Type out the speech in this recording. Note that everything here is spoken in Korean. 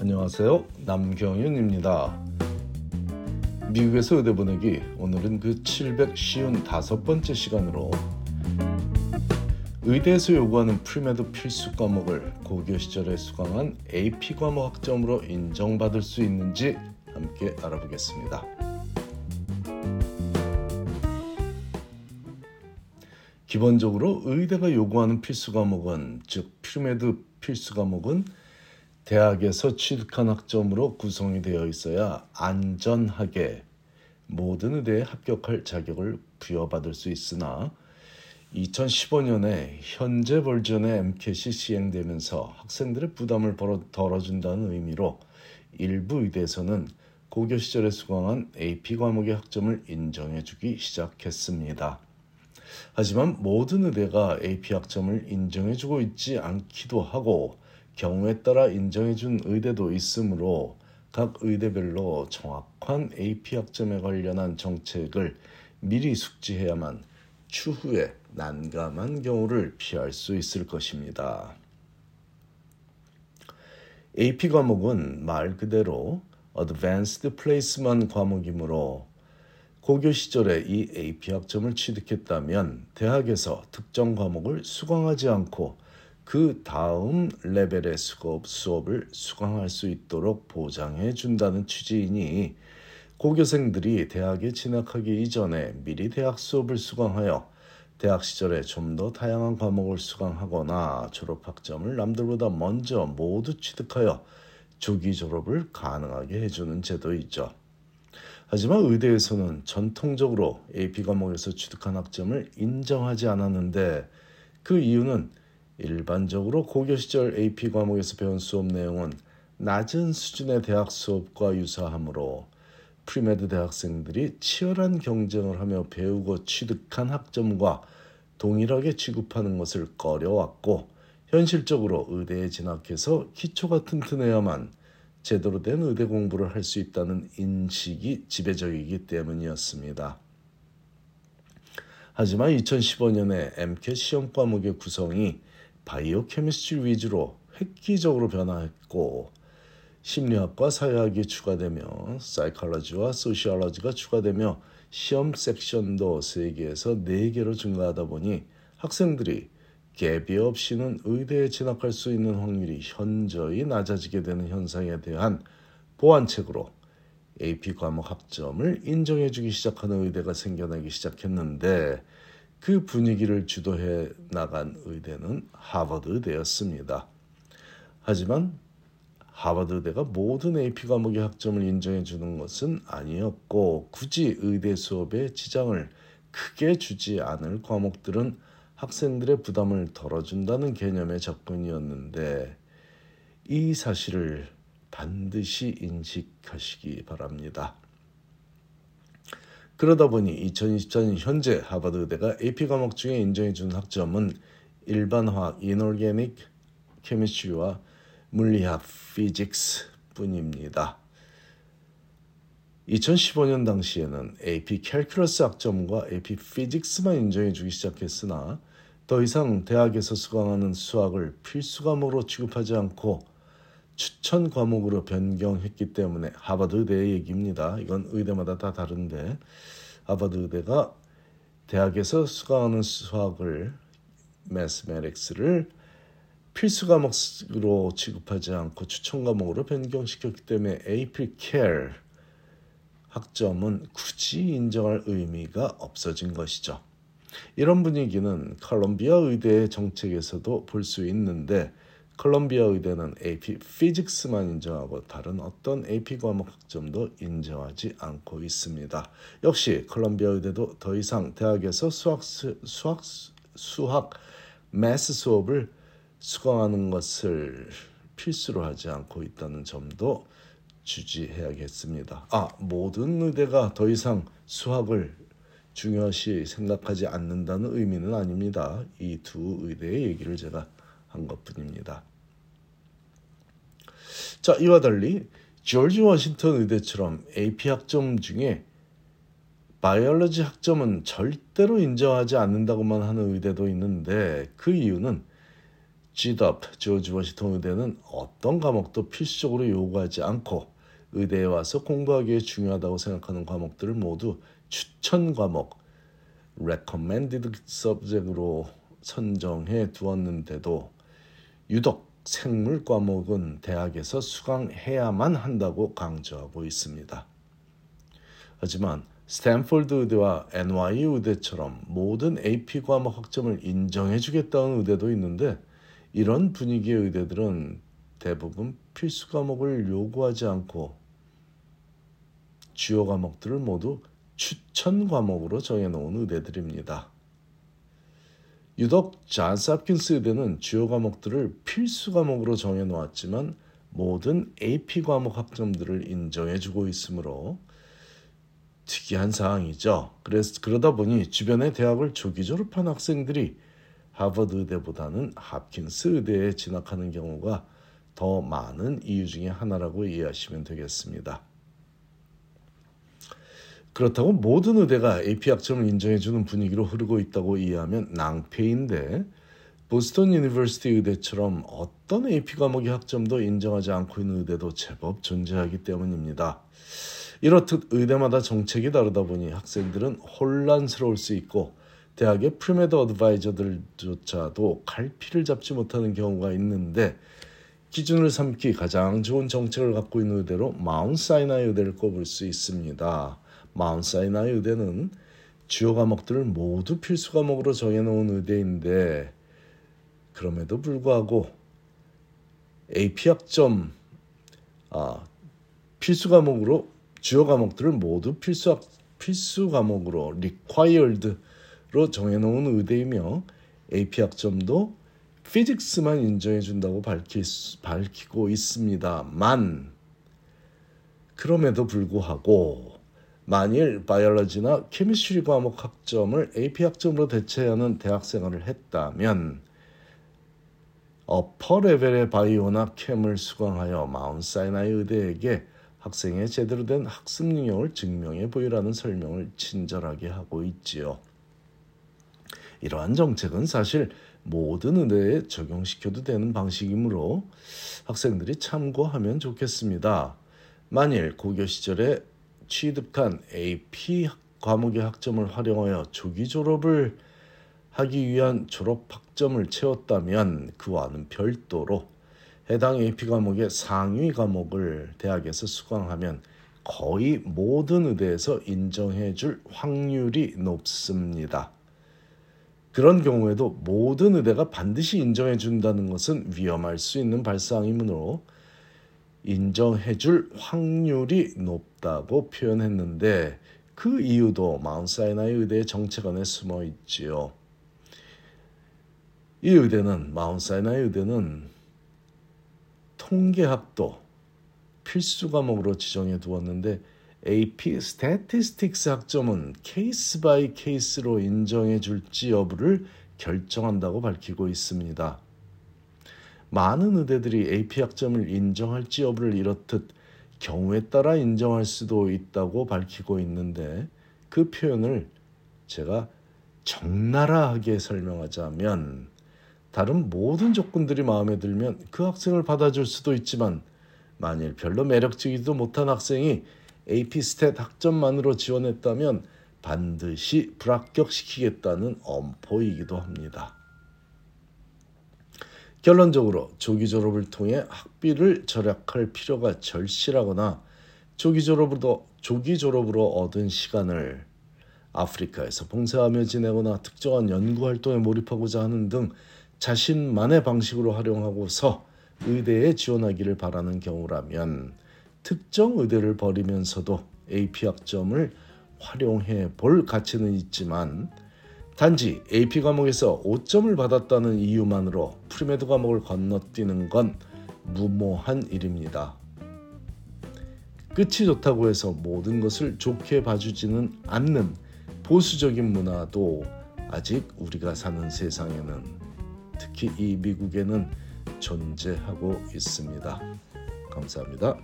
안녕하세요. 남경윤입니다. 미국에서 의대 보내기 오늘은 그 755번째 시간으로 의대에서 요구하는 pre-med 필수 과목을 고교 시절에 수강한 AP 과목 학점으로 인정받을 수 있는지 함께 알아보겠습니다. 기본적으로 의대가 요구하는 필수 과목은 즉 pre-med 필수 과목은 대학에서 취득한 학점으로 구성이 되어 있어야 안전하게 모든 의대에 합격할 자격을 부여받을 수 있으나 2015년에 현재 버전의 MCAT이 시행되면서 학생들의 부담을 덜어준다는 의미로 일부 의대에서는 고교 시절에 수강한 AP 과목의 학점을 인정해주기 시작했습니다. 하지만 모든 의대가 AP 학점을 인정해주고 있지 않기도 하고 경우에 따라 인정해준 의대도 있으므로 각 의대별로 정확한 AP 학점에 관련한 정책을 미리 숙지해야만 추후에 난감한 경우를 피할 수 있을 것입니다. AP 과목은 말 그대로 Advanced Placement 과목이므로 고교 시절에 이 AP 학점을 취득했다면 대학에서 특정 과목을 수강하지 않고 그 다음 레벨의 수업, 수업을 수강할 수 있도록 보장해 준다는 취지이니 고교생들이 대학에 진학하기 이전에 미리 대학 수업을 수강하여 대학 시절에 좀 더 다양한 과목을 수강하거나 졸업 학점을 남들보다 먼저 모두 취득하여 조기 졸업을 가능하게 해주는 제도이죠. 하지만 의대에서는 전통적으로 AP 과목에서 취득한 학점을 인정하지 않았는데 그 이유는 일반적으로 고교 시절 AP 과목에서 배운 수업 내용은 낮은 수준의 대학 수업과 유사하므로 premed 대학생들이 치열한 경쟁을 하며 배우고 취득한 학점과 동일하게 취급하는 것을 꺼려왔고 현실적으로 의대에 진학해서 기초가 튼튼해야만 제대로 된 의대 공부를 할 수 있다는 인식이 지배적이기 때문이었습니다. 하지만 2015년에 MCAT 시험 과목의 구성이 바이오 케미스트리 위주로 획기적으로 변화했고 심리학과 사회학이 추가되며 사이컬러지와 소시얼러지가 추가되며 시험 섹션도 3개에서 4개로 증가하다 보니 학생들이 갭이 없이는 의대에 진학할 수 있는 확률이 현저히 낮아지게 되는 현상에 대한 보완책으로 AP 과목 학점을 인정해주기 시작하는 의대가 생겨나기 시작했는데 그 분위기를 주도해 나간 의대는 하버드 의대였습니다. 하지만 하버드 의대가 모든 AP 과목의 학점을 인정해 주는 것은 아니었고 굳이 의대 수업에 지장을 크게 주지 않을 과목들은 학생들의 부담을 덜어준다는 개념의 접근이었는데 이 사실을 반드시 인식하시기 바랍니다. 그러다 보니 2024년 현재 하버드 의대가 AP 과목 중에 인정해 준 학점은 일반화학, 이놀게닉, 케미스트리와 물리학, 피직스 뿐입니다. 2015년 당시에는 AP 캘큘러스 학점과 AP 피직스만 인정해 주기 시작했으나 더 이상 대학에서 수강하는 수학을 필수 과목으로 취급하지 않고 추천 과목으로 변경했기 때문에 하버드 의대의 얘기입니다. 이건 의대마다 다 다른데 하버드 의대가 대학에서 수강하는 수학을 매스메릭스를 필수 과목으로 취급하지 않고 추천 과목으로 변경시켰기 때문에 AP Care 학점은 굳이 인정할 의미가 없어진 것이죠. 이런 분위기는 컬럼비아 의대의 정책에서도 볼 수 있는데 컬럼비아 의대는 AP 피직스만 인정하고 다른 어떤 AP 과목 학점도 인정하지 않고 있습니다. 역시 컬럼비아 의대도 더 이상 대학에서 수학 수학 수학 math 수업을 수강하는 것을 필수로 하지 않고 있다는 점도 주지해야겠습니다. 아, 모든 의대가 더 이상 수학을 중요시 생각하지 않는다는 의미는 아닙니다. 이 두 의대의 얘기를 제가 한 것뿐입니다. 자, 이와 달리 조지 워싱턴 의대처럼 AP 학점 중에 바이올로지 학점은 절대로 인정하지 않는다고만 하는 의대도 있는데 그 이유는 GDUP 조지 워시통 의대는 어떤 과목도 필수적으로 요구하지 않고 의대에 와서 공부하기에 중요하다고 생각하는 과목들을 모두 추천 과목 recommended subject으로 선정해 두었는데도 유독 생물 과목은 대학에서 수강해야만 한다고 강조하고 있습니다. 하지만 스탠포드 의대와 NYU 의대처럼 모든 AP 과목 학점을 인정해 주겠다는 의대도 있는데 이런 분위기의 의대들은 대부분 필수 과목을 요구하지 않고 주요 과목들을 모두 추천 과목으로 정해놓은 의대들입니다. 유독 잔스 홉킨스 의대는 주요 과목들을 필수 과목으로 정해놓았지만 모든 AP 과목 학점들을 인정해주고 있으므로 특이한 사항이죠. 그래서 그러다 보니 주변의 대학을 조기 졸업한 학생들이 하버드 의대보다는 홉킨스 의대에 진학하는 경우가 더 많은 이유 중에 하나라고 이해하시면 되겠습니다. 그렇다고 모든 의대가 AP 학점을 인정해주는 분위기로 흐르고 있다고 이해하면 낭패인데 Boston University 의대처럼 어떤 AP 과목의 학점도 인정하지 않고 있는 의대도 제법 존재하기 때문입니다. 이렇듯 의대마다 정책이 다르다 보니 학생들은 혼란스러울 수 있고 대학의 premed advisor들조차도 갈피를 잡지 못하는 경우가 있는데 기준을 삼기 가장 좋은 정책을 갖고 있는 의대로 Mount Sinai 의대를 꼽을 수 있습니다. Mount Sinai 의대는 주요 과목들을 모두 필수 과목으로 정해놓은 의대인데 그럼에도 불구하고 AP 학점 아, 필수 과목으로 주요 과목들을 모두 필수 필수 과목으로 required로 정해놓은 의대이며 AP 학점도 Physics만 인정해 준다고 밝히, 밝히고 있습니다만 그럼에도 불구하고 만일 Biology나 Chemistry 과목 학점을 AP 학점으로 대체하는 대학 생활을 했다면 upper level의 Bio나 Chem을 수강하여 Mount Sinai 의대에게 학생의 제대로 된 학습 능력을 증명해 보이라는 설명을 친절하게 하고 있지요. 이러한 정책은 사실 모든 의대에 적용시켜도 되는 방식이므로 학생들이 참고하면 좋겠습니다. 만일 고교 시절에 취득한 AP 과목의 학점을 활용하여 조기 졸업을 하기 위한 졸업 학점을 채웠다면 그와는 별도로 해당 AP 과목의 상위 과목을 대학에서 수강하면 거의 모든 의대에서 인정해 줄 확률이 높습니다. 그런 경우에도 모든 의대가 반드시 인정해 준다는 것은 위험할 수 있는 발상이므로 인정해 줄 확률이 높다고 표현했는데 그 이유도 마운사이나이 의대의 정책 안에 숨어 있지요. 이 의대는 Mount Sinai 의대는 통계학도 필수 과목으로 지정해 두었는데 AP Statistics 학점은 case by case로 인정해 줄지 여부를 결정한다고 밝히고 있습니다. 많은 의대들이 AP 학점을 인정할지 여부를 이렇듯 경우에 따라 인정할 수도 있다고 밝히고 있는데 그 표현을 제가 적나라하게 설명하자면 다른 모든 조건들이 마음에 들면 그 학생을 받아줄 수도 있지만 만일 별로 매력적이지도 못한 학생이 AP 스탯 학점만으로 지원했다면 반드시 불합격시키겠다는 엄포이기도 합니다. 결론적으로 조기 졸업을 통해 학비를 절약할 필요가 절실하거나 조기 졸업으로 조기 졸업으로 얻은 시간을 아프리카에서 봉사하며 지내거나 특정한 연구 활동에 몰입하고자 하는 등 자신만의 방식으로 활용하고서 의대에 지원하기를 바라는 경우라면 특정 의대를 버리면서도 AP 학점을 활용해 볼 가치는 있지만 단지 AP 과목에서 5점을 받았다는 이유만으로 premed 과목을 건너뛰는 건 무모한 일입니다. 끝이 좋다고 해서 모든 것을 좋게 봐주지는 않는 보수적인 문화도 아직 우리가 사는 세상에는 특히 이 미국에는 존재하고 있습니다. 감사합니다.